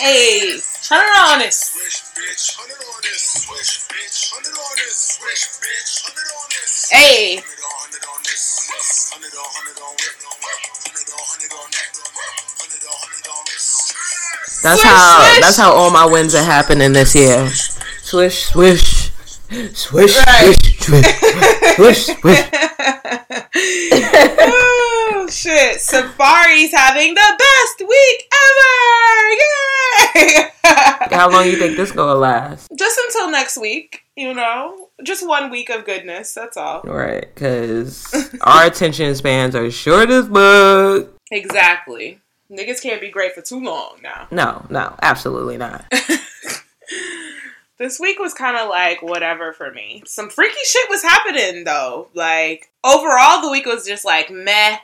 Hey, turn it Swish bitch. Shot on it. Swish bitch. Shot on it. Swish. Hey. That's how swish. that's how all my wins are happening this year. Swish, swish, swish, right. swish, swish, swish, swish. oh shit! Safaree's having the best week ever! Yay! how long do you think this gonna last? Just until next week. You know, just one week of goodness. That's all. Right? Because our attention spans are short as fuck. Exactly. Niggas can't be great for too long now. No, no, absolutely not. This week was kind of like whatever for me. Some freaky shit was happening though. Like overall, the week was just like meh.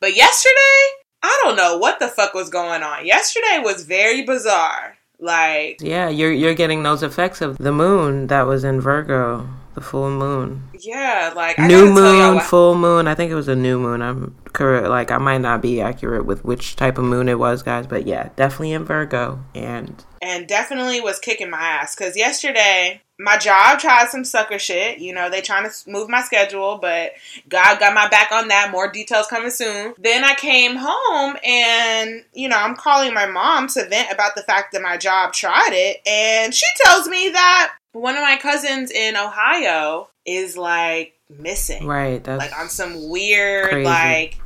But yesterday, I don't know what the fuck was going on. Yesterday was very bizarre. Like yeah, you're you're getting those effects of the moon that was in Virgo, the full moon. Yeah, like new moon, full moon. I think it was a new moon. I'm correct. Like I might not be accurate with which type of moon it was, guys, but yeah, definitely in Virgo and and definitely was kicking my ass because yesterday my job tried some sucker shit. You know, they trying to move my schedule, but God got my back on that. More details coming soon. Then I came home and, you know, I'm calling my mom to vent about the fact that my job tried it. And she tells me that one of my cousins in Ohio is like missing. Right. That's like on some weird, crazy. like,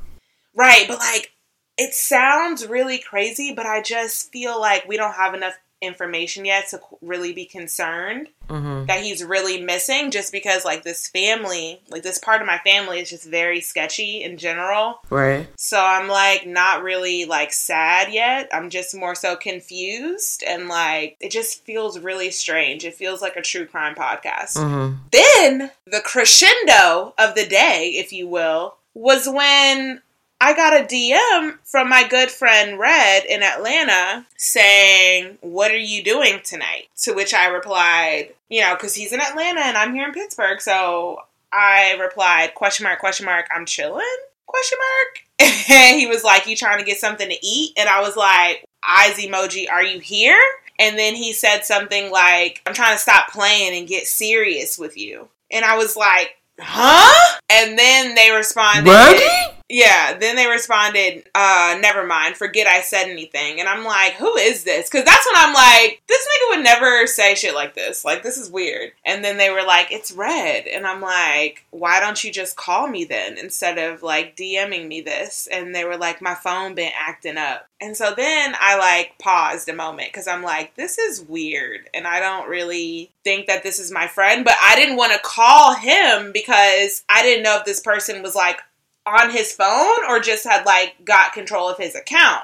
right. But like, it sounds really crazy, but I just feel like we don't have enough information yet to really be concerned mm-hmm. that he's really missing just because like this family like this part of my family is just very sketchy in general. Right. So i'm like not really like sad yet. I'm just more so confused and like it just feels really strange. It feels like a true crime podcast. Mm-hmm. then the crescendo of the day if you will was when I got a DM from my good friend Red in Atlanta saying, What are you doing tonight? To which I replied, You know, because he's in Atlanta and I'm here in Pittsburgh. So I replied, Question mark, question mark, I'm chilling? Question mark. And he was like, You trying to get something to eat? And I was like, Eyes emoji, are you here? And then he said something like, I'm trying to stop playing and get serious with you. And I was like, Huh? And then they responded, What? Yeah, then they responded, uh, never mind, forget I said anything. And I'm like, who is this? Because that's when I'm like, this nigga would never say shit like this. Like, this is weird. And then they were like, it's red. And I'm like, why don't you just call me then instead of like DMing me this? And they were like, my phone been acting up. And so then I like paused a moment because I'm like, this is weird. And I don't really think that this is my friend, but I didn't want to call him because I didn't know if this person was like on his phone or just had like got control of his account.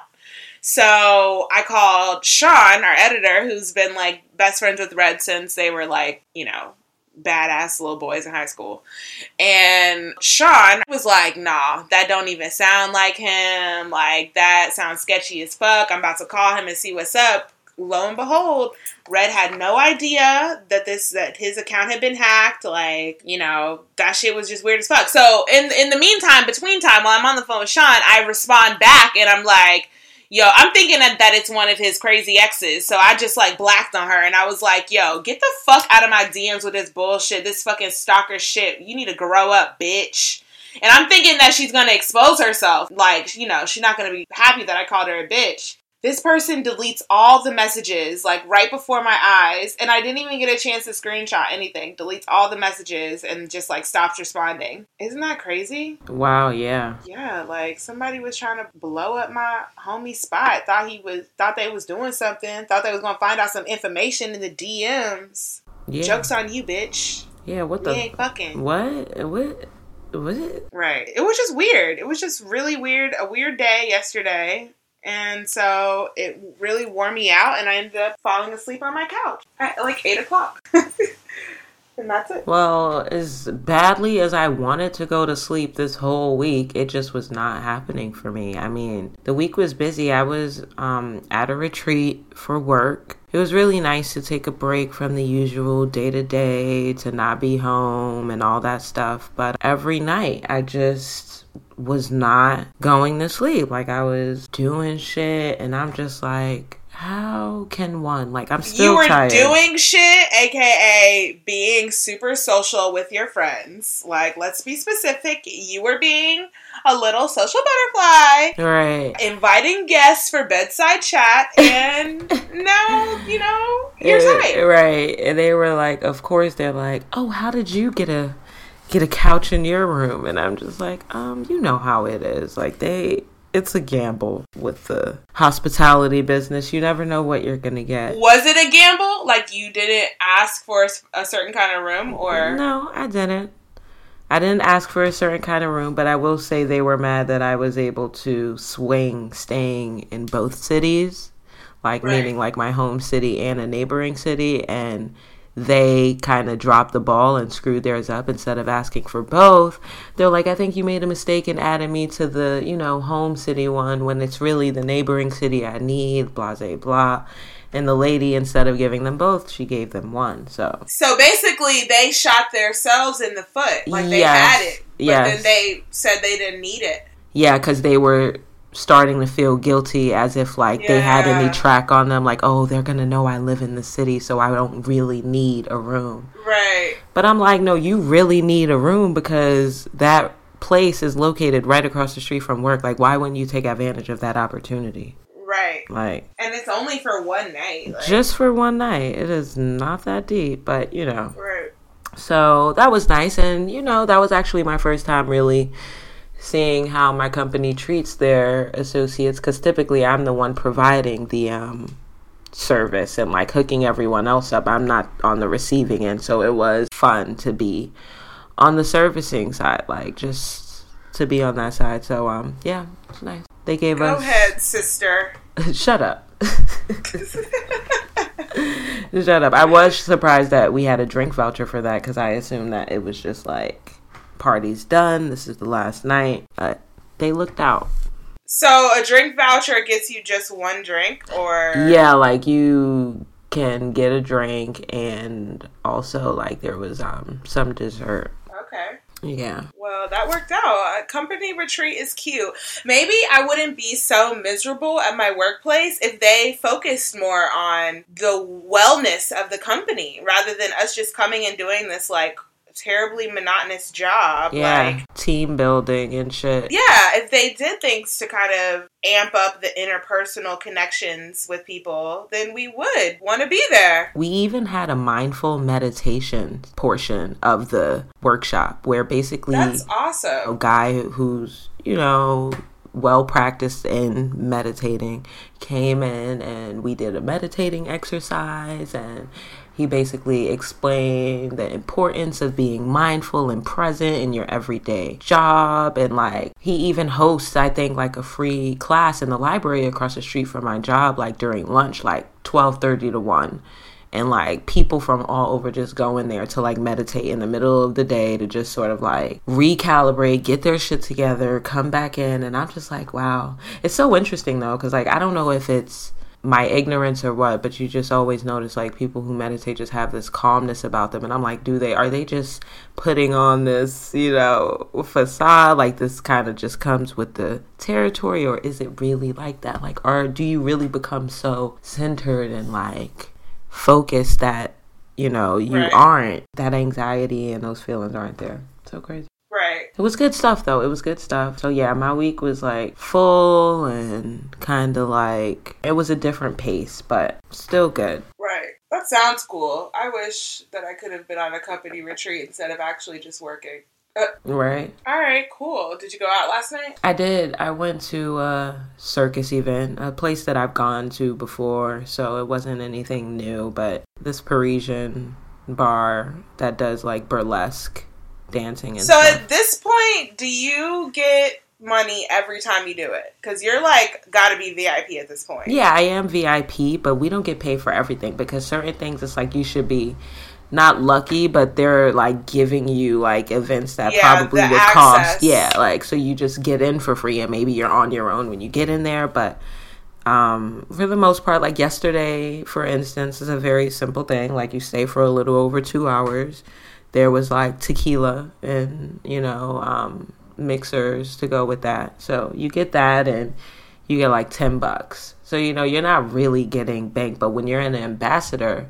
So I called Sean, our editor, who's been like best friends with Red since they were like, you know, badass little boys in high school. And Sean was like, nah, that don't even sound like him. Like that sounds sketchy as fuck. I'm about to call him and see what's up lo and behold, Red had no idea that this that his account had been hacked. Like, you know, that shit was just weird as fuck. So in in the meantime, between time, while I'm on the phone with Sean, I respond back and I'm like, yo, I'm thinking that, that it's one of his crazy exes. So I just like blacked on her and I was like, yo, get the fuck out of my DMs with this bullshit, this fucking stalker shit. You need to grow up, bitch. And I'm thinking that she's gonna expose herself. Like, you know, she's not gonna be happy that I called her a bitch. This person deletes all the messages like right before my eyes, and I didn't even get a chance to screenshot anything. Deletes all the messages and just like stops responding. Isn't that crazy? Wow, yeah. Yeah, like somebody was trying to blow up my homie spot. Thought he was thought they was doing something. Thought they was gonna find out some information in the DMs. Yeah. Jokes on you, bitch. Yeah, what the? ain't fucking. What? What? What? Right. It was just weird. It was just really weird. A weird day yesterday. And so it really wore me out, and I ended up falling asleep on my couch at like 8 o'clock. and that's it. Well, as badly as I wanted to go to sleep this whole week, it just was not happening for me. I mean, the week was busy. I was um, at a retreat for work. It was really nice to take a break from the usual day to day, to not be home and all that stuff. But every night, I just was not going to sleep. Like I was doing shit, and I'm just like, how can one like I'm still you were tired. doing shit, aka being super social with your friends. Like, let's be specific. You were being a little social butterfly, right? Inviting guests for bedside chat, and now you know you're tired, right? And they were like, of course, they're like, oh, how did you get a get a couch in your room and i'm just like um you know how it is like they it's a gamble with the hospitality business. You never know what you're gonna get. Was it a gamble? Like you didn't ask for a certain kind of room, or no? I didn't. I didn't ask for a certain kind of room, but I will say they were mad that I was able to swing staying in both cities, like right. meaning like my home city and a neighboring city, and they kind of dropped the ball and screwed theirs up instead of asking for both. They're like, I think you made a mistake in adding me to the, you know, home city one when it's really the neighboring city I need, blah, blah, blah. And the lady, instead of giving them both, she gave them one. So, so basically, they shot themselves in the foot. Like they yes. had it, but yes. then they said they didn't need it. Yeah, because they were starting to feel guilty as if like yeah. they had any track on them like oh they're gonna know i live in the city so i don't really need a room. Right. But i'm like no you really need a room because that place is located right across the street from work. Like why wouldn't you take advantage of that opportunity? Right. Like and it's only for one night like. just for one night. It is not that deep but you know. Right. So that was nice and you know that was actually my first time really seeing how my company treats their associates because typically I'm the one providing the um, service and like hooking everyone else up. I'm not on the receiving end, so it was fun to be on the servicing side, like just to be on that side. So um, yeah, it's nice. They gave Go us. Go ahead, sister. Shut up. Shut up. I was surprised that we had a drink voucher for that because I assumed that it was just like party's done. This is the last night. But they looked out. So a drink voucher gets you just one drink, or yeah, like you can get a drink, and also like there was um some dessert. Okay. Yeah. Well, that worked out. A company retreat is cute. Maybe I wouldn't be so miserable at my workplace if they focused more on the wellness of the company rather than us just coming and doing this like terribly monotonous job. Yeah, like, team building and shit. Yeah, if they did things to kind of amp up the interpersonal connections with people, then we would want to be there. We even had a mindful meditation portion of the workshop where basically That's awesome. A guy who's, you know, well practiced in meditating came in and we did a meditating exercise and he basically explained the importance of being mindful and present in your everyday job. And like, he even hosts, I think, like a free class in the library across the street from my job, like during lunch, like 1230 to 1 and like people from all over just go in there to like meditate in the middle of the day to just sort of like recalibrate, get their shit together, come back in. And I'm just like, wow. It's so interesting though, because like I don't know if it's my ignorance or what, but you just always notice like people who meditate just have this calmness about them. And I'm like, do they, are they just putting on this, you know, facade? Like this kind of just comes with the territory, or is it really like that? Like, or do you really become so centered and like focused that, you know, you right. aren't, that anxiety and those feelings aren't there? So crazy. Right. It was good stuff though. It was good stuff. So yeah, my week was like full and kind of like it was a different pace, but still good. Right. That sounds cool. I wish that I could have been on a company retreat instead of actually just working. Uh, Right. all right, cool. Did you go out last night? I did. I went to a Surkus event, a place that I've gone to before, so it wasn't anything new, but this Parisian bar that does like burlesque dancing and So stuff. at this point, do you get money every time you do it? Because you're like got to be VIP at this point. Yeah, I am VIP, but we don't get paid for everything because certain things it's like you should be not lucky, but they're like giving you like events that Yeah, probably would access. cost. Yeah, like so you just get in for free and maybe you're on your own when you get in there, but um for the most part like yesterday for instance is a very simple thing like you stay for a little over 2 hours there was like tequila and you know um mixers to go with that. So you get that and you get like 10 bucks. So you know you're not really getting bank but when you're an ambassador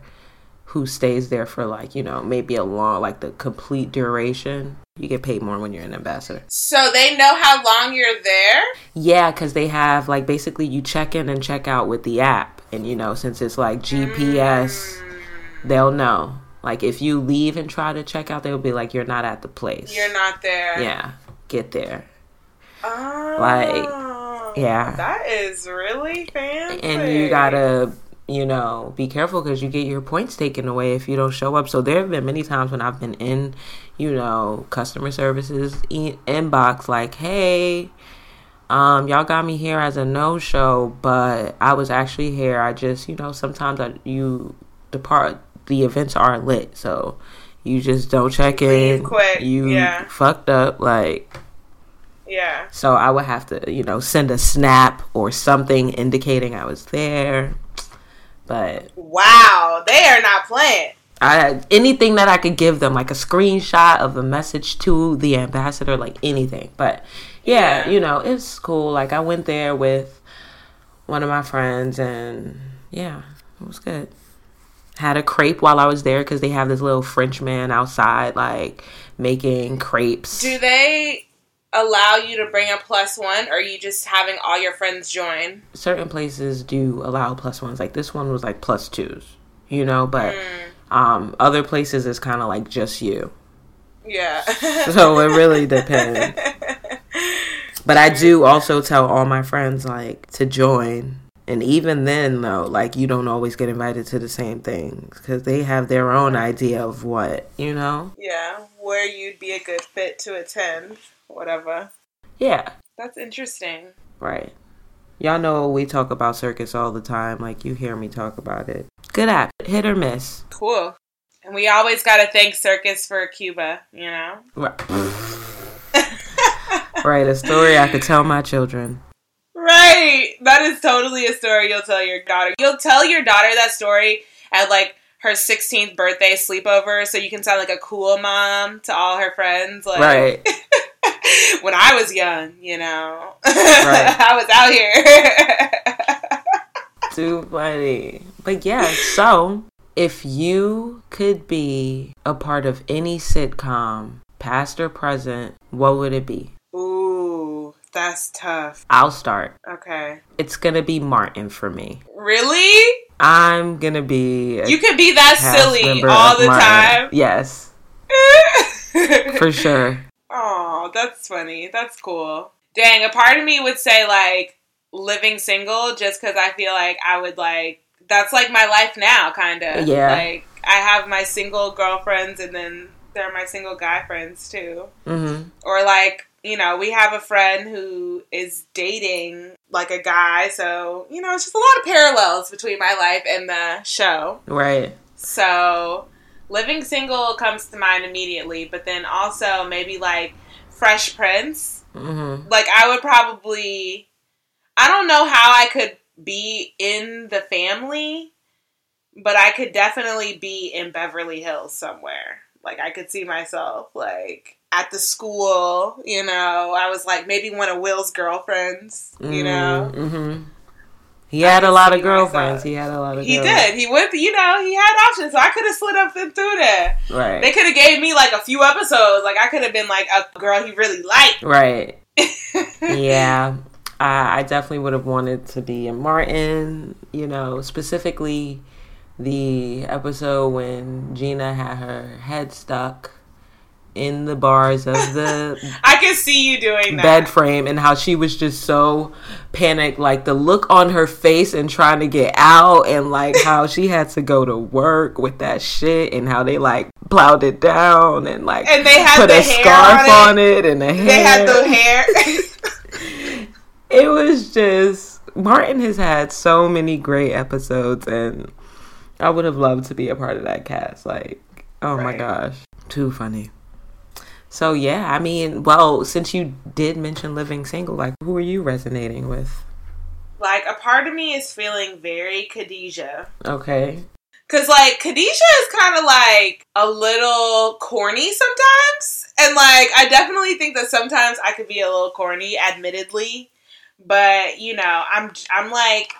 who stays there for like you know maybe a long like the complete duration you get paid more when you're an ambassador. So they know how long you're there. yeah, because they have like basically you check in and check out with the app, and you know since it's like GPS, they'll know. Like if you leave and try to check out, they'll be like, "You're not at the place." You're not there. Yeah, get there. Oh, Like, yeah. That is really fancy. and you gotta you know be careful because you get your points taken away if you don't show up so there have been many times when i've been in you know customer services e- inbox like hey um y'all got me here as a no show but i was actually here i just you know sometimes I, you depart the events are lit so you just don't check in quick, you yeah. fucked up like Yeah. so I would have to, you know, send a snap or something indicating I was there. But Wow, they are not playing. I anything that I could give them, like a screenshot of the message to the ambassador, like anything. But yeah, Yeah. you know, it's cool. Like I went there with one of my friends, and yeah, it was good. Had a crepe while I was there because they have this little French man outside, like making crepes. Do they allow you to bring a plus one, or are you just having all your friends join? certain places do allow plus ones. Like this one was like plus twos, you know, but Hmm. um, other places it's kind of like just you. Yeah. So it really depends. But I do also tell all my friends like to join. And even then, though, like you don't always get invited to the same things because they have their own idea of what, you know? yeah, where you'd be a good fit to attend, whatever. Yeah, That's interesting. right. Y'all know we talk about Surkus all the time. Like you hear me talk about it. Good app, hit or miss. Cool. And we always got to thank Surkus for Cuba, you know? Right. right, a story I could tell my children. Right. That is totally a story you'll tell your daughter. You'll tell your daughter that story at like her 16th birthday sleepover so you can sound like a cool mom to all her friends. Like, Right. when I was young, you know, Right. I was out here. Too funny. But yeah, so if you could be a part of any sitcom, past or present, what would it be? That's tough. I'll start. Okay. It's gonna be Martin for me. Really? I'm gonna be You could be that silly all the Martin. Yes, for sure. Oh, that's funny. That's cool. Dang, a part of me would say like living single just because I feel like I would like that's like my life now, kind of. Yeah. Like I have my single girlfriends and then there are my single guy friends too. hmm Or like you know, we have a friend who is dating like a guy, so you know, it's just a lot of parallels between my life and the show. Right. So, living single comes to mind immediately, but then also maybe like Fresh Prince. Mm-hmm. Like, I would probably, I don't know how I could be in the family, but I could definitely be in Beverly Hills somewhere. Like, I could see myself, like, at the school, you know. I was like maybe one of Will's girlfriends, you know. hmm He had a lot of girlfriends. myself. He had a lot of He did. He went. you know, he had options, so I could have slid up and through there. Right. They could have gave me like a few episodes. Like I could have been like a girl he really liked. Right. yeah. I I definitely would have wanted to be a Martin, you know, specifically the episode when Gina had her head stuck in the bars of the I can see you doing that. bed frame and how she was just so panicked like the look on her face and trying to get out and like how she had to go to work with that shit and how they like plowed it down and like And they had put the a scarf on on it, and the hair They had the hair. it was just Martin has had so many great episodes and I would have loved to be a part of that cast. Like, oh my gosh. Too funny. So yeah, I mean, well, since you did mention living single, like who are you resonating with? like a part of me is feeling very Khadijah. Okay. Cause like Khadijah is kind of like a little corny sometimes, and like I definitely think that sometimes I could be a little corny, admittedly. But you know, I'm I'm like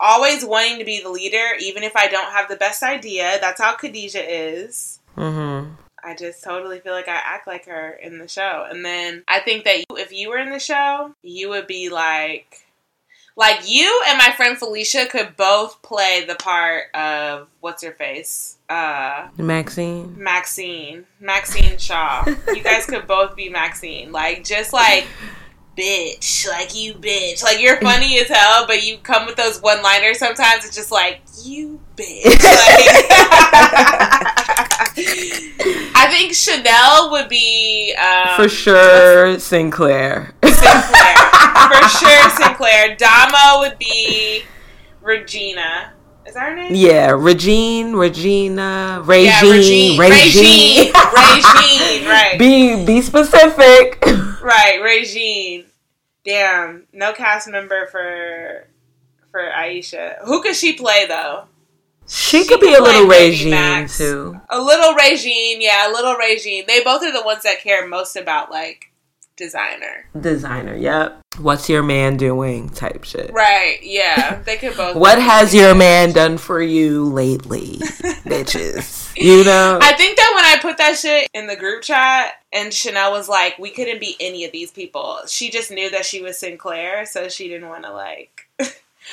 always wanting to be the leader, even if I don't have the best idea. That's how Khadijah is. Mm-hmm. I just totally feel like I act like her in the show. And then I think that you, if you were in the show, you would be like, like you and my friend Felicia could both play the part of what's her face, uh, Maxine. Maxine, Maxine Shaw. you guys could both be Maxine, like just like. Bitch, like you bitch. Like you're funny as hell, but you come with those one liners sometimes. It's just like, you bitch. Like, I think Chanel would be um, For sure, Sinclair. Sinclair. For sure, Sinclair. Damo would be Regina. Yeah, Regine, Regina, Yeah, Regine, Regine. Regine. Regine. Right. Be be specific. right. Regine. Damn. No cast member for for Aisha. Who could she play though? She, She could be a little Regine Max. too. A little Regine. Yeah, a little Regine. They both are the ones that care most about like designer. Designer, yep. What's your man doing? Type shit. Right. Yeah. They could both. What has your man done for you lately, bitches? You know, I think that when I put that shit in the group chat and Chanel was like, we couldn't be any of these people, she just knew that she was Sinclair, so she didn't want to like.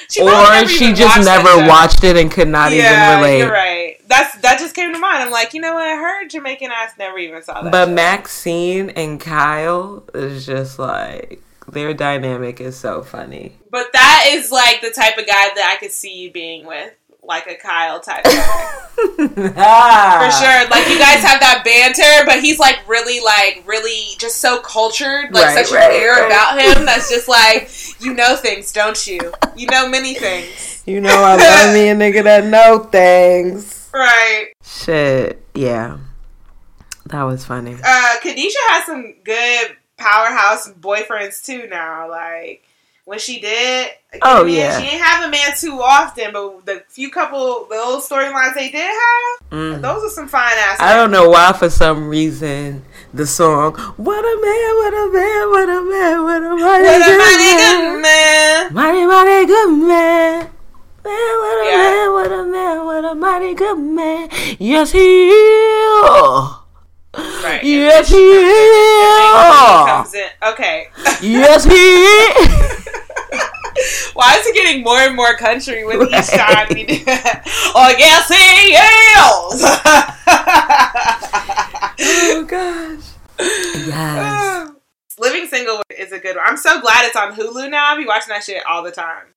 She or she just watched never show. watched it and could not yeah, even relate. You're right. That's that just came to mind. I'm like, you know what? Her Jamaican ass never even saw that. But show. Maxine and Kyle is just like their dynamic is so funny. But that is like the type of guy that I could see you being with, like a Kyle type guy. For For sure. Like you guys have that banter, but he's like really like really just so cultured, like Right, such right, an air right. about him that's just like you know things, don't you? You know many things. You know I love me a nigga that know things. Right. Shit, yeah. That was funny. Uh Khadijah has some good powerhouse boyfriends too now. Like when she did Oh, man, yeah. she didn't have a man too often, but the few couple the little storylines they did have, Mm. those are some fine ass. I don't know why for some reason the song What a man, what a man, what a man, what a mighty What a good mighty man. good man. Mighty, mighty good man. Man, what a Yeah. man, what a man, what a mighty good man. Yes, he is. Right. Yes, he is. comes in. Okay. Yes, he is. Why is it getting more and more country with each time we do that? Oh, yes, he is! Oh, gosh. Yes. Living Single is a good one. I'm so glad it's on Hulu now. I'll be watching that shit all the time.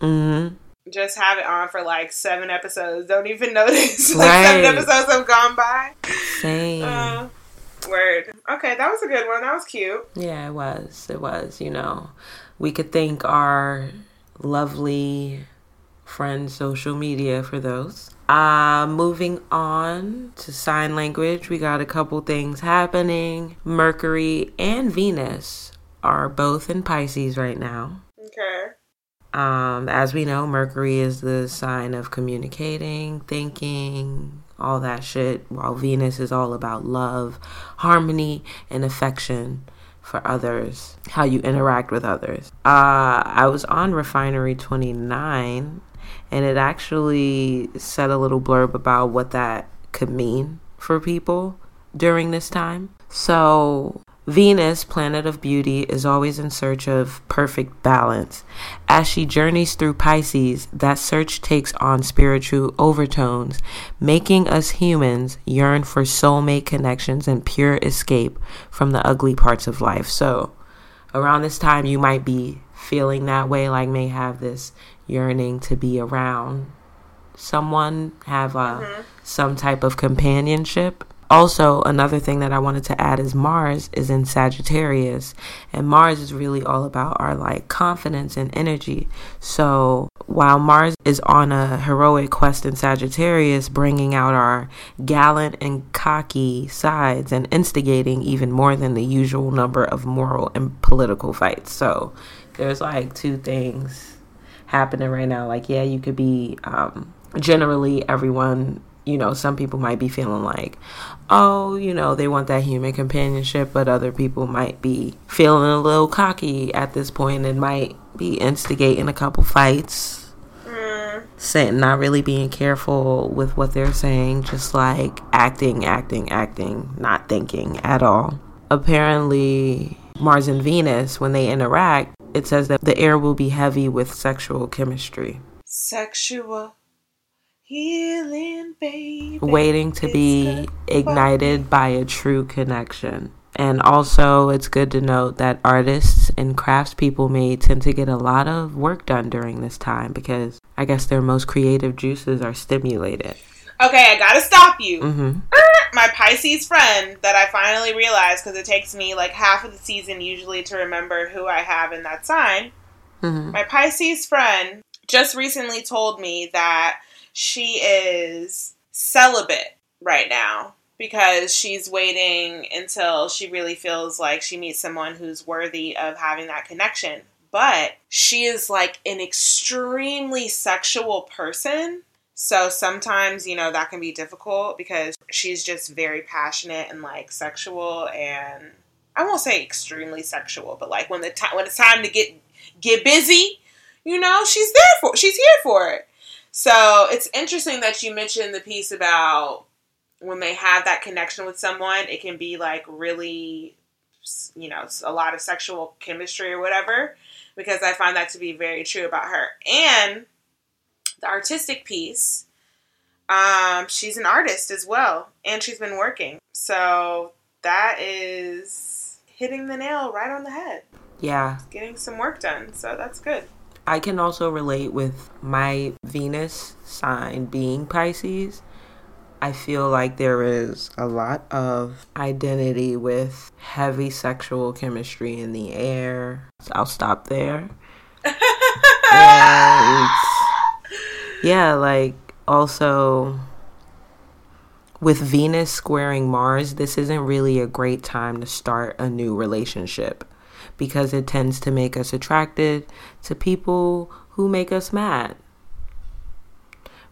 Mm-hmm. Just have it on for like seven episodes. Don't even notice. like seven episodes have gone by. Same. Uh, word. Okay, that was a good one. That was cute. Yeah, it was. It was, you know. We could thank our lovely friends social media for those. Uh moving on to sign language, we got a couple things happening. Mercury and Venus are both in Pisces right now. Okay. Um, as we know, Mercury is the sign of communicating, thinking, all that shit, while Venus is all about love, harmony, and affection. for others, how you interact with others. Uh, I was on Refinery 29 and it actually said a little blurb about what that could mean for people during this time. So, Venus, planet of beauty, is always in search of perfect balance. As she journeys through Pisces, that search takes on spiritual overtones, making us humans yearn for soulmate connections and pure escape from the ugly parts of life. So, around this time, you might be feeling that way, like may have this yearning to be around someone, have a, mm-hmm. some type of companionship also, another thing that I wanted to add is Mars is in Sagittarius, and Mars is really all about our like confidence and energy. So, while Mars is on a heroic quest in Sagittarius, bringing out our gallant and cocky sides and instigating even more than the usual number of moral and political fights. So, there's like two things happening right now. Like, yeah, you could be um, generally everyone you know, some people might be feeling like, oh, you know, they want that human companionship, but other people might be feeling a little cocky at this point and might be instigating a couple fights. Mm. Saying not really being careful with what they're saying, just like acting, acting, acting, not thinking at all. Apparently, Mars and Venus, when they interact, it says that the air will be heavy with sexual chemistry. Sexual Healing, baby. Waiting to be ignited by a true connection. And also, it's good to note that artists and craftspeople may tend to get a lot of work done during this time because I guess their most creative juices are stimulated. Okay, I gotta stop you. Mm-hmm. My Pisces friend that I finally realized because it takes me like half of the season usually to remember who I have in that sign. Mm-hmm. My Pisces friend just recently told me that she is celibate right now because she's waiting until she really feels like she meets someone who's worthy of having that connection. But she is like an extremely sexual person. So sometimes, you know, that can be difficult because she's just very passionate and like sexual and I won't say extremely sexual, but like when the time when it's time to get get busy, you know, she's there for she's here for it. So it's interesting that you mentioned the piece about when they have that connection with someone, it can be like really, you know, a lot of sexual chemistry or whatever, because I find that to be very true about her. And the artistic piece, um, she's an artist as well, and she's been working. So that is hitting the nail right on the head. Yeah. Getting some work done. So that's good. I can also relate with my Venus sign being Pisces. I feel like there is a lot of identity with heavy sexual chemistry in the air. So I'll stop there. and yeah, like also with Venus squaring Mars, this isn't really a great time to start a new relationship because it tends to make us attracted to people who make us mad.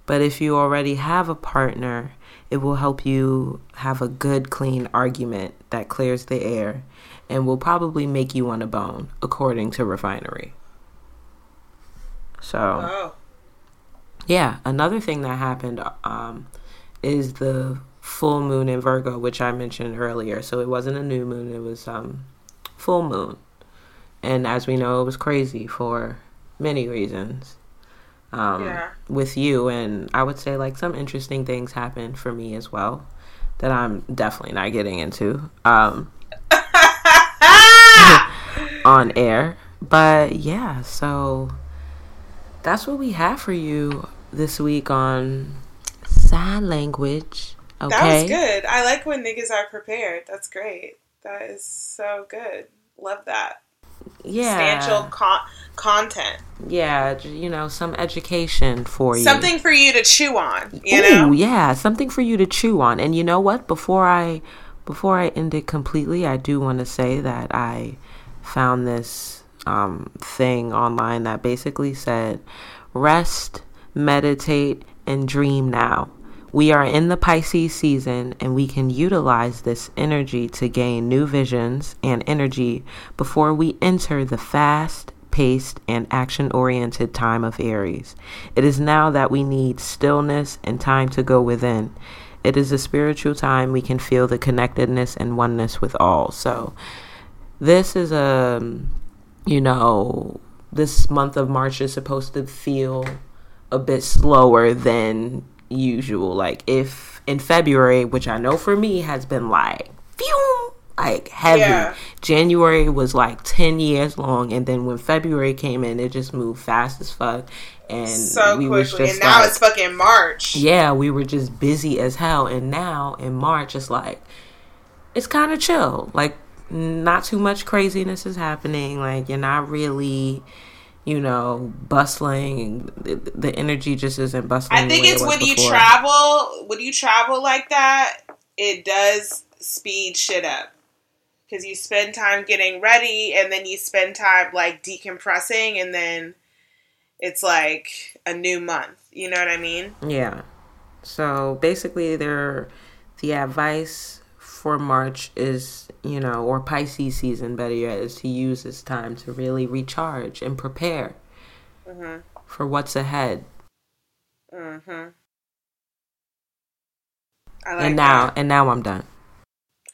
But if you already have a partner, it will help you have a good, clean argument that clears the air and will probably make you want a bone, according to Refinery. So, oh. yeah, another thing that happened um, is the full moon in Virgo, which I mentioned earlier. So it wasn't a new moon; it was um, full moon and as we know, it was crazy for many reasons. Um, yeah. With you, and I would say like some interesting things happened for me as well that I'm definitely not getting into um, on air. But yeah, so that's what we have for you this week on sign language. Okay. That was good. I like when niggas are prepared. That's great. That is so good. Love that yeah. substantial con- content. Yeah, you know, some education for you. Something for you to chew on, you Ooh, know? yeah, something for you to chew on. And you know what? Before I before I end it completely, I do want to say that I found this um, thing online that basically said rest, meditate, and dream now. We are in the Pisces season and we can utilize this energy to gain new visions and energy before we enter the fast paced and action oriented time of Aries. It is now that we need stillness and time to go within. It is a spiritual time we can feel the connectedness and oneness with all. So, this is a, you know, this month of March is supposed to feel a bit slower than usual. Like, if in February, which I know for me has been like, phew, like heavy. Yeah. January was like 10 years long, and then when February came in, it just moved fast as fuck. And so we quickly, and now like, it's fucking March. Yeah, we were just busy as hell, and now in March, it's like it's kind of chill. Like not too much craziness is happening. Like you're not really you know, bustling. The, the energy just isn't bustling. I think it's it when before. you travel. When you travel like that, it does speed shit up because you spend time getting ready and then you spend time like decompressing and then it's like a new month. You know what I mean? Yeah. So basically, there, the advice for March is, you know, or Pisces season, better yet, is to use this time to really recharge and prepare mm-hmm. for what's ahead. Mm-hmm. Like and now, that. and now I'm done.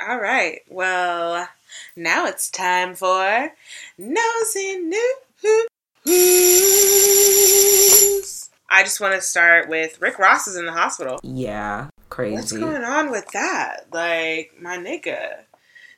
All right. Well, now it's time for nosy news. I just want to start with Rick Ross is in the hospital. Yeah, crazy. What's going on with that? Like, my nigga.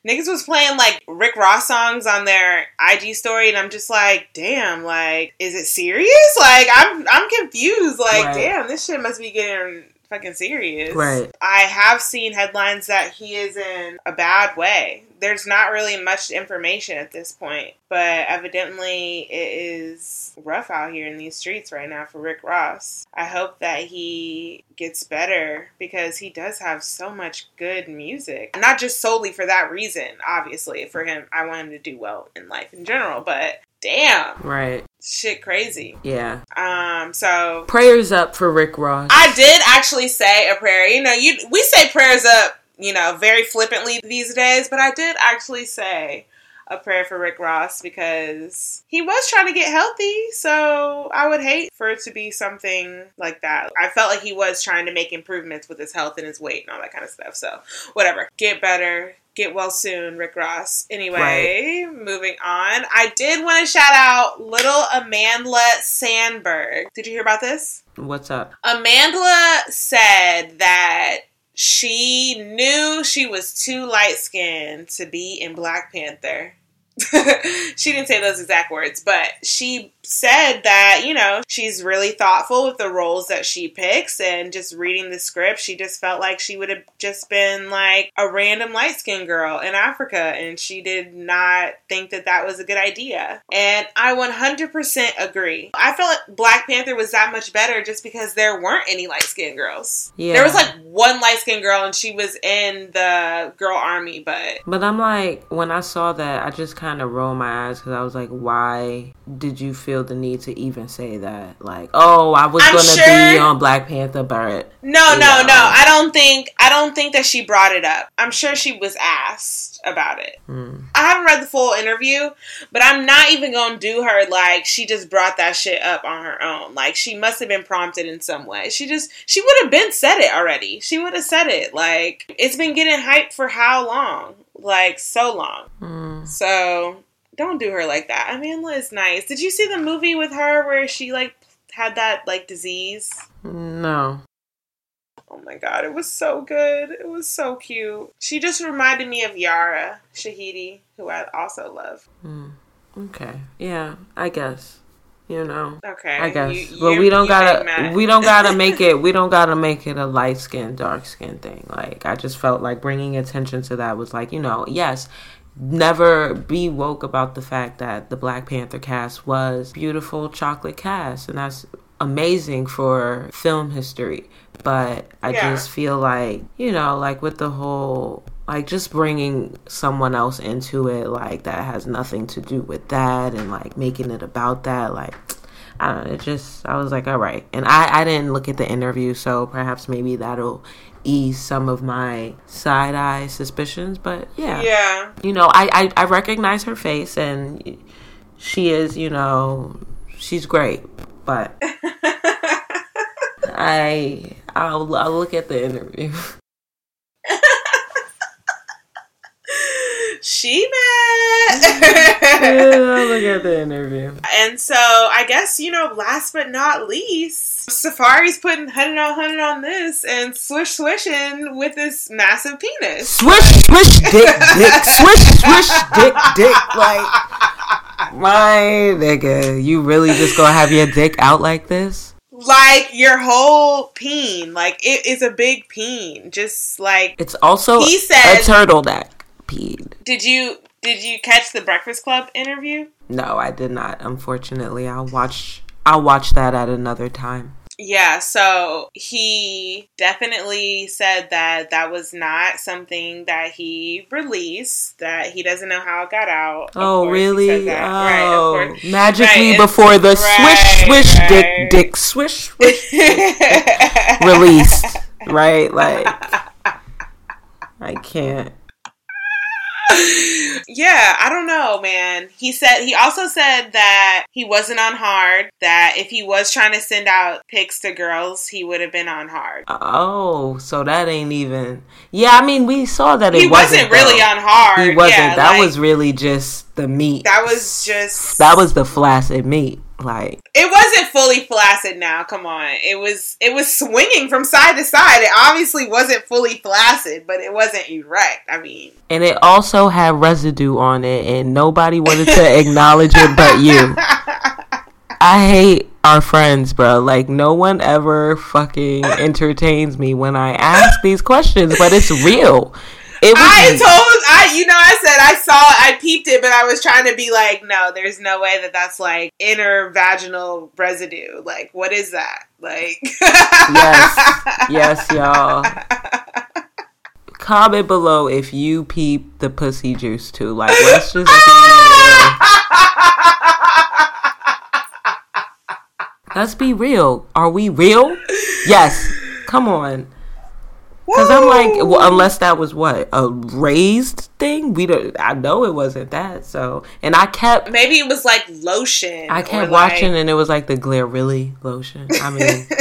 Niggas was playing like Rick Ross songs on their IG story, and I'm just like, damn, like, is it serious? Like, I'm I'm confused. Like, right. damn, this shit must be getting fucking serious. Right. I have seen headlines that he is in a bad way. There's not really much information at this point, but evidently it is rough out here in these streets right now for Rick Ross. I hope that he gets better because he does have so much good music. Not just solely for that reason, obviously. For him, I want him to do well in life in general, but damn. Right. Shit crazy. Yeah. Um, so prayers up for Rick Ross. I did actually say a prayer. You know, you we say prayers up, you know, very flippantly these days, but I did actually say a prayer for Rick Ross because he was trying to get healthy. So I would hate for it to be something like that. I felt like he was trying to make improvements with his health and his weight and all that kind of stuff. So whatever. Get better. Get well soon, Rick Ross. Anyway, right. moving on. I did want to shout out little Amandla Stenberg. Did you hear about this? What's up? Amandla said that she knew she was too light skinned to be in Black Panther. she didn't say those exact words, but she said that, you know, she's really thoughtful with the roles that she picks and just reading the script, she just felt like she would have just been like a random light skinned girl in Africa and she did not think that that was a good idea. And I 100% agree. I felt like Black Panther was that much better just because there weren't any light skinned girls. Yeah. There was like one light skinned girl and she was in the girl army, but. But I'm like, when I saw that, I just kind of rolled my eyes because I was like, why did you feel the need to even say that. Like, oh, I was I'm gonna sure... be on Black Panther, but no, no, know. no. I don't think I don't think that she brought it up. I'm sure she was asked about it. Mm. I haven't read the full interview, but I'm not even gonna do her like she just brought that shit up on her own. Like she must have been prompted in some way. She just she would have been said it already. She would have said it. Like it's been getting hyped for how long? Like so long. Mm. So don't do her like that. Amandla is nice. Did you see the movie with her where she like had that like disease? No. Oh my god, it was so good. It was so cute. She just reminded me of Yara Shahidi, who I also love. Mm. Okay. Yeah, I guess. You know. Okay. I guess. You, but we don't gotta we don't gotta make it we don't gotta make it a light skin, dark skin thing. Like I just felt like bringing attention to that was like, you know, yes, never be woke about the fact that the Black Panther cast was beautiful chocolate cast and that's amazing for film history but I yeah. just feel like you know like with the whole like just bringing someone else into it like that has nothing to do with that and like making it about that like I don't know, it just I was like, all right. And I I didn't look at the interview, so perhaps maybe that'll ease some of my side eye suspicions. But yeah, Yeah. you know, I, I I recognize her face, and she is, you know, she's great. But I I'll I'll look at the interview. she met. Look at the interview. and so I guess, you know, last but not least, Safaree's putting 100 on 100 on this and swish swishing with this massive penis. Swish, swish, dick, dick, swish, swish, dick, dick. Like, my nigga, you really just gonna have your dick out like this? Like your whole peen. Like it is a big peen. Just like It's also He said a turtleneck peed. did you did you catch the Breakfast Club interview? No, I did not. Unfortunately, I'll watch. I'll watch that at another time. Yeah, so he definitely said that that was not something that he released, that he doesn't know how it got out. Of Oh, really? that. Right, of oh, magically Right, before the it's- swish, swish, dick, right. dick, swish, swish, released. Right? Like, I can't. Yeah, I don't know, man. He said he also said that he wasn't on hard. That if he was trying to send out pics to girls, he would have been on hard. Oh, so that ain't even. Yeah, I mean, we saw that it He wasn't, really on hard. He wasn't. Yeah, that like, was really just the meat. that was just that was the flaccid meat. Like, It wasn't fully flaccid. Now, come on. It was. It was swinging from side to side. It obviously wasn't fully flaccid, but it wasn't erect. I mean, and it also had residue on it, and nobody wanted to acknowledge it but you. I hate our friends, bro. Like, no one ever fucking entertains me when I ask these questions, but it's real. It was. I told I. You know, I said I saw. I peeped it, but I was trying to be like, no, there's no way that that's like inner vaginal residue. Like, what is that? Like, Yes. yes, y'all. Comment below if you peep the pussy juice too. Like, let's just be. Let's be real. Are we real? Yes. Come on. Because I'm like, well, unless that was what a raised thing, we don't. I know it wasn't that. So, and I kept, Maybe it was like lotion. I kept like- watching, and it was like the Glorilla lotion. I mean,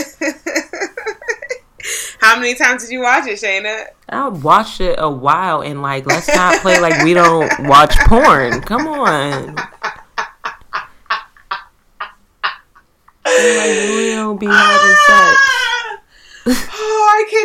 How many times did you watch it, Shayna? I watched it a while, and like, let's not play like we don't watch porn. Come on. Like, we don't be having sex.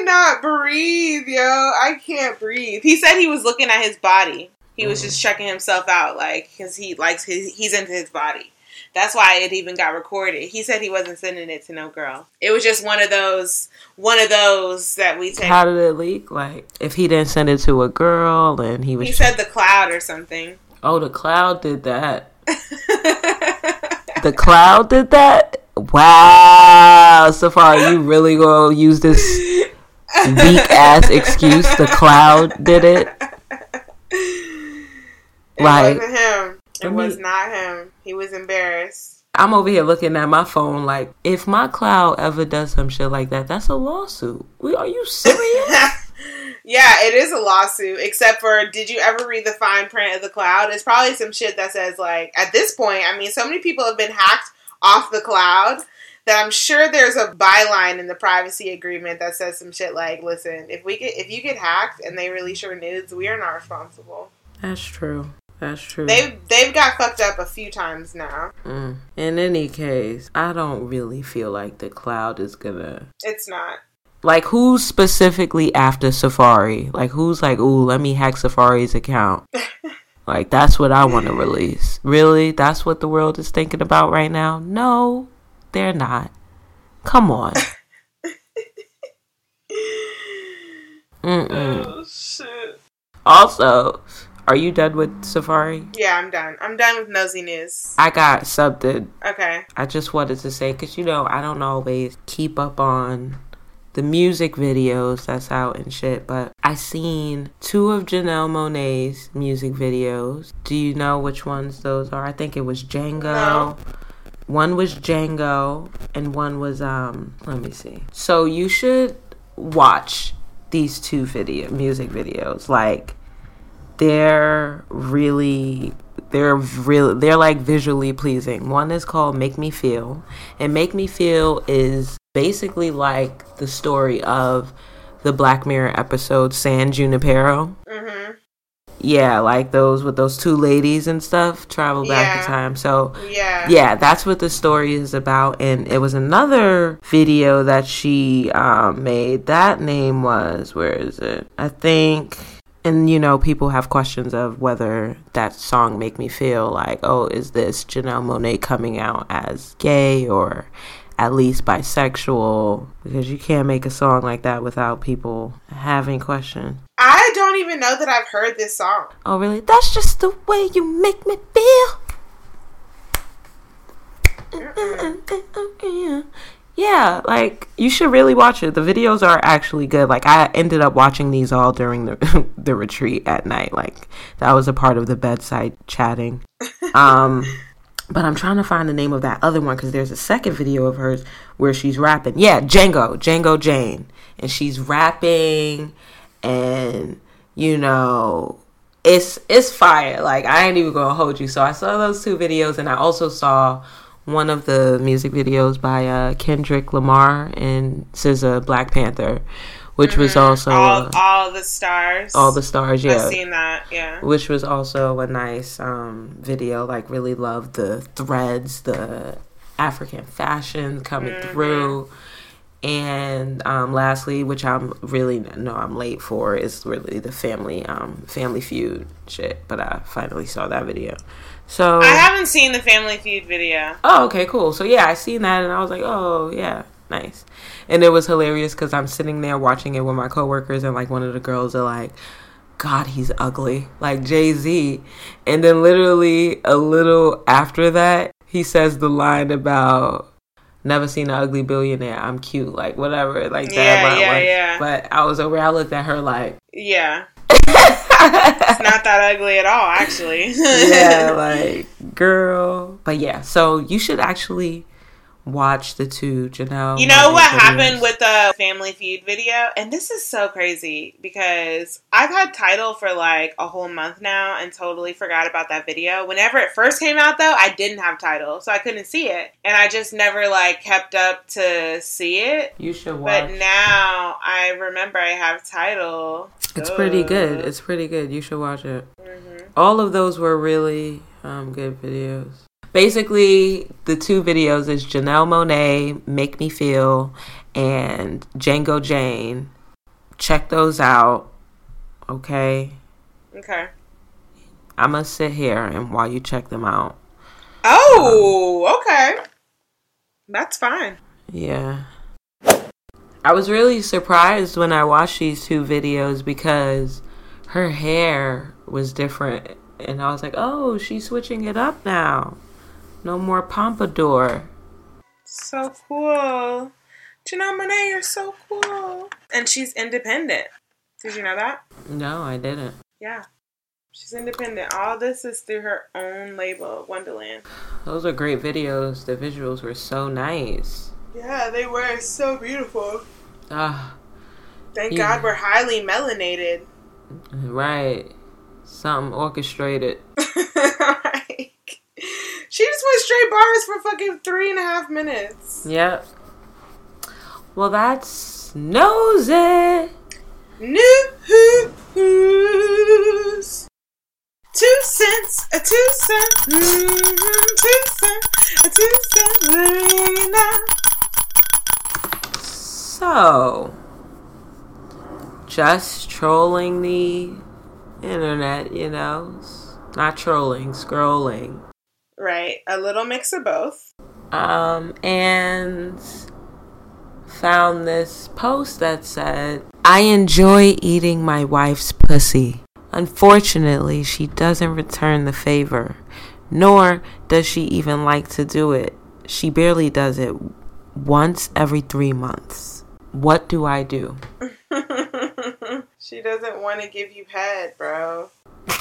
Cannot breathe, yo. I can't breathe. He said he was looking at his body. He was mm. just checking himself out, like, because he likes his, he's into his body. That's why it even got recorded. He said he wasn't sending it to no girl. It was just one of those, one of those that we take. How did it leak? Like, if he didn't send it to a girl, and he was, he said the cloud or something. oh, the cloud did that. The cloud did that. Wow, Safaree, you really gonna use this weak ass excuse? The cloud did it. It Like, wasn't him. It let was not him. He was embarrassed. I'm over here looking at my phone like, if my cloud ever does some shit like that, that's a lawsuit. We, are you serious? yeah, it is a lawsuit. Except for, did you ever read the fine print of the cloud? It's probably some shit that says like, at this point, I mean, so many people have been hacked off the cloud that I'm sure there's a byline in the privacy agreement that says some shit like, listen, if we get if you get hacked and they release your nudes, we are not responsible. That's true. That's true. They've they've got fucked up a few times now. Mm. In any case, I don't really feel like the cloud is gonna. It's not. Like, who's specifically after Safaree? Like, who's like, ooh, let me hack Safaree's account? like, that's what I want to release. Really? That's what the world is thinking about right now? No, they're not. Come on. Oh shit. Also, are you done with Safaree? Yeah, I'm done. I'm done with nosy news. I got something Okay. I just wanted to say because you know I don't always keep up on the music videos that's out and shit, but I seen two of Janelle Monae's music videos. Do you know which ones those are? I think it was Django. No. One was Django, and one was um. Let me see. So you should watch these two video music videos. Like they're really they're really they're like visually pleasing. One is called Make Me Feel, and Make Me Feel is basically like the story of the Black Mirror episode San Junipero. Mm-hmm. Yeah, like those with those two ladies and stuff travel back Yeah. in time. So Yeah. yeah, that's what the story is about. And it was another video that she um, made. That name was, where is it? I think, and you know, people have questions of whether that song make me feel like, oh, is this Janelle Monae coming out as gay or at least bisexual? Because you can't make a song like that without people having questions. I don't even know that I've heard this song. Oh, really? That's just the way you make me feel. Yeah, like you should really watch it. The videos are actually good. Like I ended up watching these all during the the retreat at night. Like that was a part of the bedside chatting. Um but I'm trying to find the name of that other one because there's a second video of hers where she's rapping. Yeah, Django, Django Jane, and she's rapping, and you know, it's it's fire. Like I ain't even gonna hold you. So I saw those two videos, and I also saw one of the music videos by uh, Kendrick Lamar and SZA Black Panther, which was also all, uh, all the stars. all the stars. Yeah, I've seen that. Yeah. which was also a nice um, video. Like, really loved the threads, the African fashion coming through. And um, lastly, which I'm really no, I'm late for, is really the family um, family feud shit. But I finally saw that video. So I haven't seen the Family Feud video. Oh, okay, cool. So yeah, I seen that and I was like, oh yeah, nice. And it was hilarious because I'm sitting there watching it with my coworkers and like one of the girls are like, God, he's ugly, like Jay Z. And then literally a little after that, he says the line about. Never seen an ugly billionaire. I'm cute, like whatever, like that. Yeah, line, yeah, yeah. But I was over. I looked at her like, Yeah. It's not that ugly at all, actually. yeah, like girl. But yeah, so you should actually watch the two Janelle. You know what videos. happened with the Family Feud video? And this is so crazy because I've had Tidal for like a whole month now and totally forgot about that video. Whenever it first came out though, I didn't have Tidal, so I couldn't see it. And I just never like kept up to see it. You should watch. But now I remember I have Tidal. it's pretty good. It's pretty good. You should watch it. Mhm. All of those were really um, good videos. Basically, the two videos is Janelle Monae, Make Me Feel, and Django Jane. Check those out. Okay. Okay. I'm gonna sit here and while you check them out. Oh, um, okay. That's fine. Yeah. I was really surprised when I watched these two videos because her hair was different. And I was like, oh, she's switching it up now. No more pompadour. So cool. Janelle Monae, you're so cool. And she's independent. Did you know that? No, I didn't. Yeah. She's independent. All this is through her own label, Wondaland. Those are great videos. The visuals were so nice. Yeah, they were so beautiful. Ah, Thank Yeah. God we're highly melanated. right. Something orchestrated. Like, she just went straight bars for fucking three and a half minutes. Yep. Well, that's nosy. News. Two cents, a two cent, mm-hmm, two cent, a two cent, laying out. So, just trolling the internet, you know? Not trolling, scrolling. Right, a little mix of both. Um, and found this post that said, I enjoy eating my wife's pussy. Unfortunately, she doesn't return the favor, nor does she even like to do it. She barely does it once every three months. What do I do? she doesn't want to give you head, bro.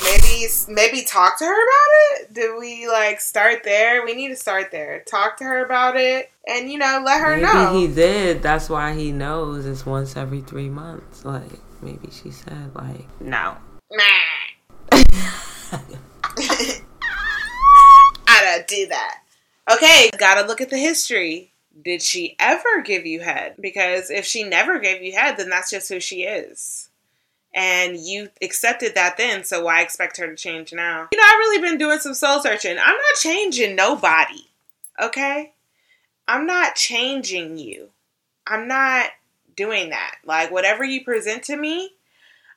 Maybe maybe talk to her about it. Do we like start there? We need to start there. Talk to her about it, and you know, let her maybe know. he did. That's why he knows it's once every three months. Like maybe she said like no. Nah. I don't do that. Okay, gotta look at the history. Did she ever give you head? Because if she never gave you head, then that's just who she is. And you accepted that then, so why expect her to change now? You know, I've really been doing some soul searching. I'm not changing nobody, okay? I'm not changing you. I'm not doing that. Like, whatever you present to me,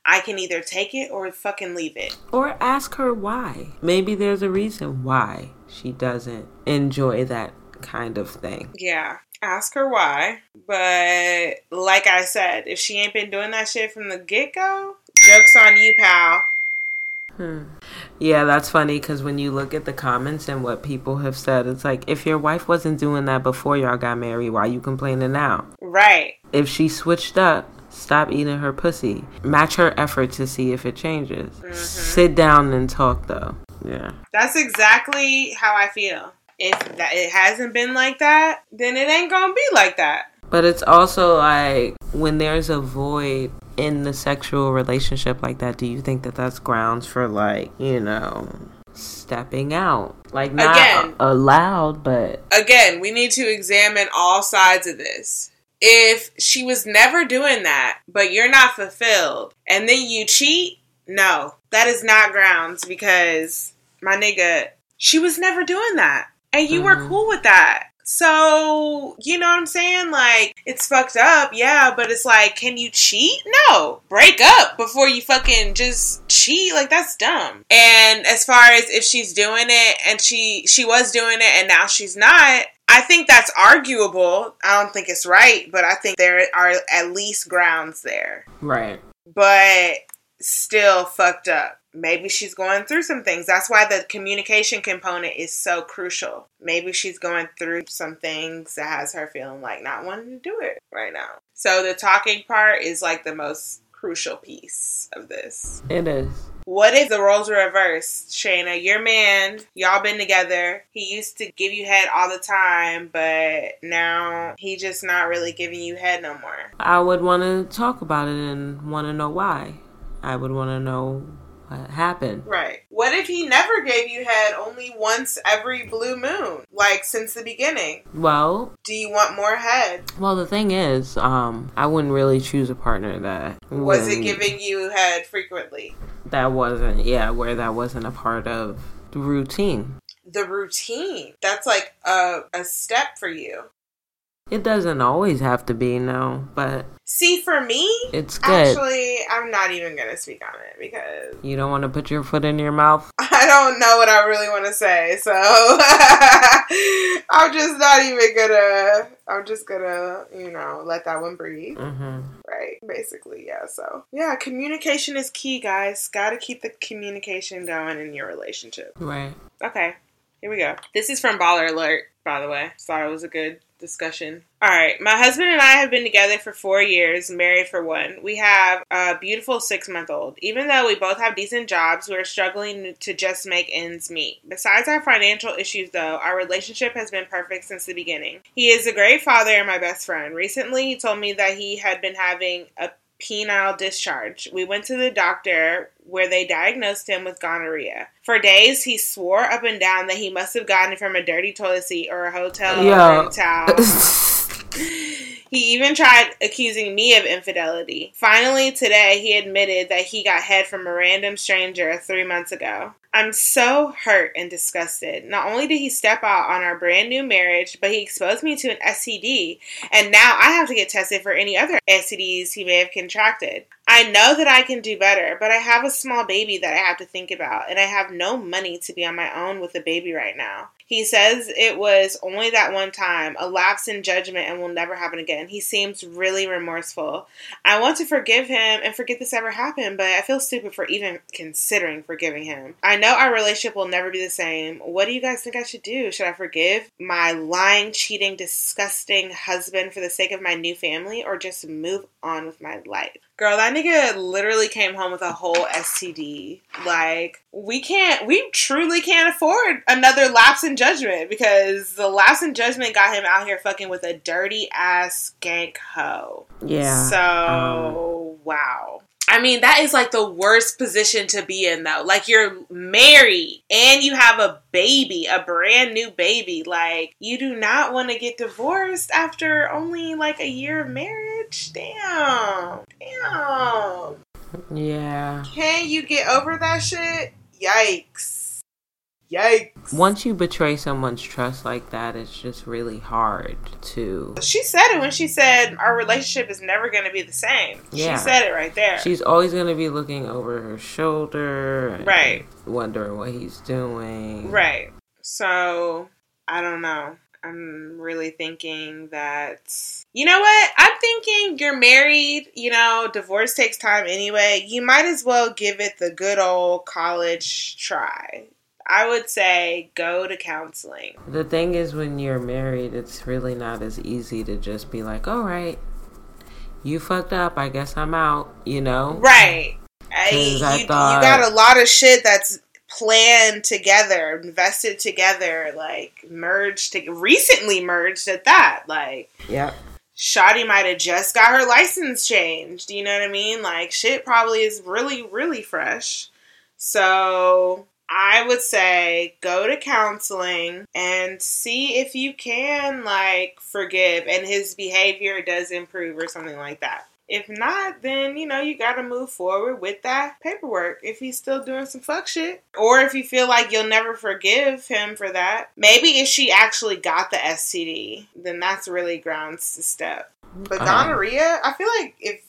I can either take it or fucking leave it. Or ask her why. Maybe there's a reason why she doesn't enjoy that kind of thing. Yeah. Ask her why. But like I said, if she ain't been doing that shit from the get go, joke's on you, pal. Hmm. Yeah, that's funny because when you look at the comments and what people have said, it's like if your wife wasn't doing that before y'all got married, why you complaining now? Right. If she switched up, stop eating her pussy. Match her effort to see if it changes. Mm-hmm. Sit down and talk though. Yeah. That's exactly how I feel. If that, it hasn't been like that, then it ain't gonna be like that. But it's also like when there's a void in the sexual relationship like that, do you think that that's grounds for like, you know, stepping out? Like not again, allowed, but again, we need to examine all sides of this. If she was never doing that, but you're not fulfilled, and then you cheat, no, that is not grounds because my nigga, she was never doing that. And you mm-hmm. were cool with that. So, you know what I'm saying? Like, it's fucked up, yeah, but it's like, can you cheat? No. Break up before you fucking just cheat. Like, that's dumb. And as far as if she's doing it and she she was doing it and now she's not, I think that's arguable. I don't think it's right, but I think there are at least grounds there. Right. But still fucked up maybe she's going through some things. That's why the communication component is so crucial. Maybe she's going through some things that has her feeling like not wanting to do it right now. So the talking part is like the most crucial piece of this. It is. What if the roles were reversed? Shayna, your man, y'all been together. He used to give you head all the time, but now he just not really giving you head no more. I would want to talk about it and want to know why. I would want to know what happened. Right. What if he never gave you head only once every blue moon, like since the beginning? Well, do you want more head? Well, the thing is, um, I wouldn't really choose a partner that was it giving you head frequently. That wasn't, yeah, where that wasn't a part of the routine. The routine. That's like a, a step for you. It doesn't always have to be, no, but. See, for me, it's good. Actually, I'm not even going to speak on it because. You don't want to put your foot in your mouth? I don't know what I really want to say, so. I'm just not even gonna. I'm just gonna, you know, let that one breathe. Mm-hmm. Right? Basically, yeah. So, yeah, communication is key, guys. Gotta keep the communication going in your relationship. Right. Okay. Here we go. This is from Baller Alert, by the way. Thought it was a good discussion. All right, my husband and I have been together for four years, married for one. We have a beautiful six month old. Even though we both have decent jobs, we are struggling to just make ends meet. Besides our financial issues, though, our relationship has been perfect since the beginning. He is a great father and my best friend. Recently, he told me that he had been having a penile discharge. We went to the doctor where they diagnosed him with gonorrhea. For days, he swore up and down that he must have gotten it from a dirty toilet seat or a hotel room towel. he even tried accusing me of infidelity. Finally, today, he admitted that he got head from a random stranger three months ago. I'm so hurt and disgusted. Not only did he step out on our brand new marriage, but he exposed me to an STD, and now I have to get tested for any other STDs he may have contracted. I know that I can do better, but I have a small baby that I have to think about, and I have no money to be on my own with a baby right now. He says it was only that one time, a lapse in judgment, and will never happen again. He seems really remorseful. I want to forgive him and forget this ever happened, but I feel stupid for even considering forgiving him. I know our relationship will never be the same. What do you guys think I should do? Should I forgive my lying, cheating, disgusting husband for the sake of my new family, or just move on with my life? Girl, that nigga literally came home with a whole STD. Like, we can't, we truly can't afford another lapse in judgment because the lapse in judgment got him out here fucking with a dirty ass skank hoe. Yeah. So, um, wow. I mean, that is like the worst position to be in, though. Like, you're married and you have a baby, a brand new baby. Like, you do not want to get divorced after only like a year of marriage. Damn. Damn. Yeah. Can you get over that shit? Yikes. Yikes. Once you betray someone's trust like that, it's just really hard to. She said it when she said our relationship is never going to be the same. Yeah. She said it right there. She's always going to be looking over her shoulder. and Right. Wondering what he's doing. Right. So, I don't know. I'm really thinking that. You know what? I'm thinking you're married, you know, divorce takes time anyway. You might as well give it the good old college try. I would say go to counseling. The thing is, when you're married, it's really not as easy to just be like, all right, you fucked up. I guess I'm out, you know? Right. I you, thought- you got a lot of shit that's planned together, invested together, like merged, to, recently merged at that. Like, Yep. Shotty might have just got her license changed. You know what I mean? Like, shit probably is really, really fresh. So, I would say go to counseling and see if you can, like, forgive and his behavior does improve or something like that. If not, then, you know, you gotta move forward with that paperwork if he's still doing some fuck shit. Or if you feel like you'll never forgive him for that. Maybe if she actually got the STD, then that's really grounds to step. But Um, gonorrhea, I feel like if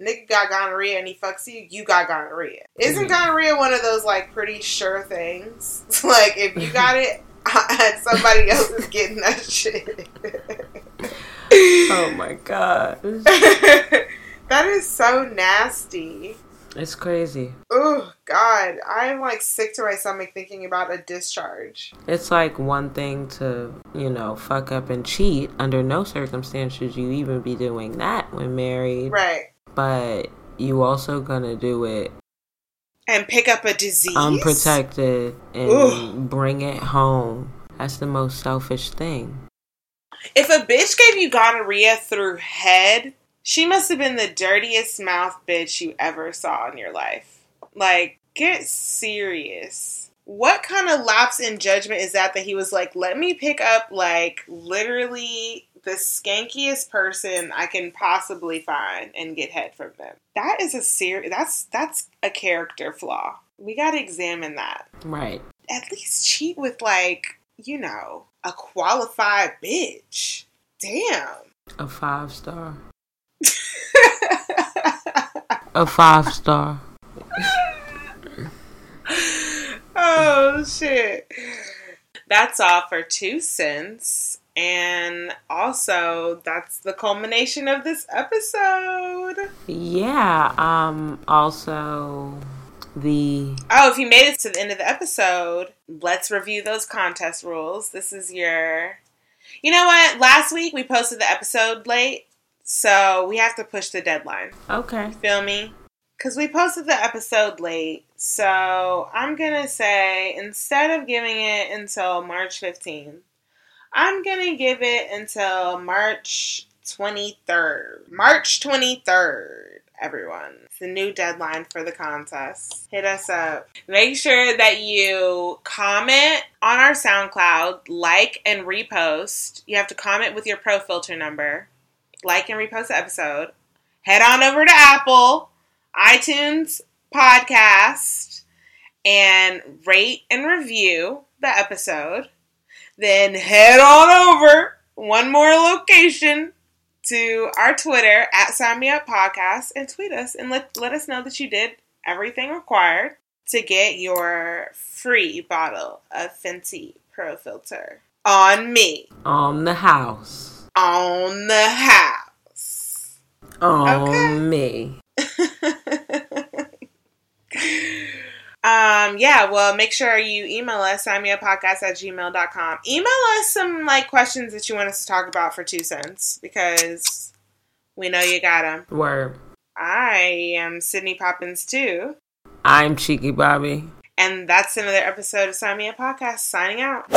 nigga got gonorrhea and he fucks you, you got gonorrhea. Isn't Mhm. gonorrhea one of those like pretty sure things? like if you got it, somebody else is getting that shit. Oh my god. that is so nasty. It's crazy. Oh God, I'm like sick to my stomach thinking about a discharge. It's like one thing to, you know, fuck up and cheat. Under no circumstance should you even be doing that when married. Right. But you also gonna do it And pick up a disease. unprotected and Ugh. bring it home. That's the most selfish thing. If a bitch gave you gonorrhea through head, she must have been the dirtiest mouth bitch you ever saw in your life. Like, get serious. What kind of lapse in judgment is that that he was like, let me pick up, like, literally the skankiest person I can possibly find and get head from them? That is a serious, that's, that's a character flaw. We gotta examine that. Right. At least cheat with, like, you know, a qualified bitch. Damn. A five star. A five star. oh shit. That's all for two cents. And also, that's the culmination of this episode. Yeah. Um. Also, the Oh, if you made it to the end of the episode, let's review those contest rules. This is your. You know what? Last week we posted the episode late, so we have to push the deadline. okay. Feel me? Because we posted the episode late. So I'm to say instead of giving it until March 15th, I'm to give it until March 23rd. March 23rd, everyone. It's the new deadline for the contest. Hit us up. Make sure that you comment on our SoundCloud, like and repost. You have to comment with your pro filter number, like and repost the episode. Head on over to Apple iTunes podcast and rate and review the episode. Then head on over one more location to our Twitter at Sign Me Up Podcast and tweet us and let, let us know that you did everything required to get your free bottle of Fenty Pro Filter on me, On the house. on the house. On Okay. me. um yeah well make sure you email us sign me a podcast at gmail.com email us some like questions that you want us to talk about for two cents because we know you got them Word. I am Sydney Poppins too. I'm Cheeky Bobby. And that's another episode of Sign Me Up Podcast. Signing out.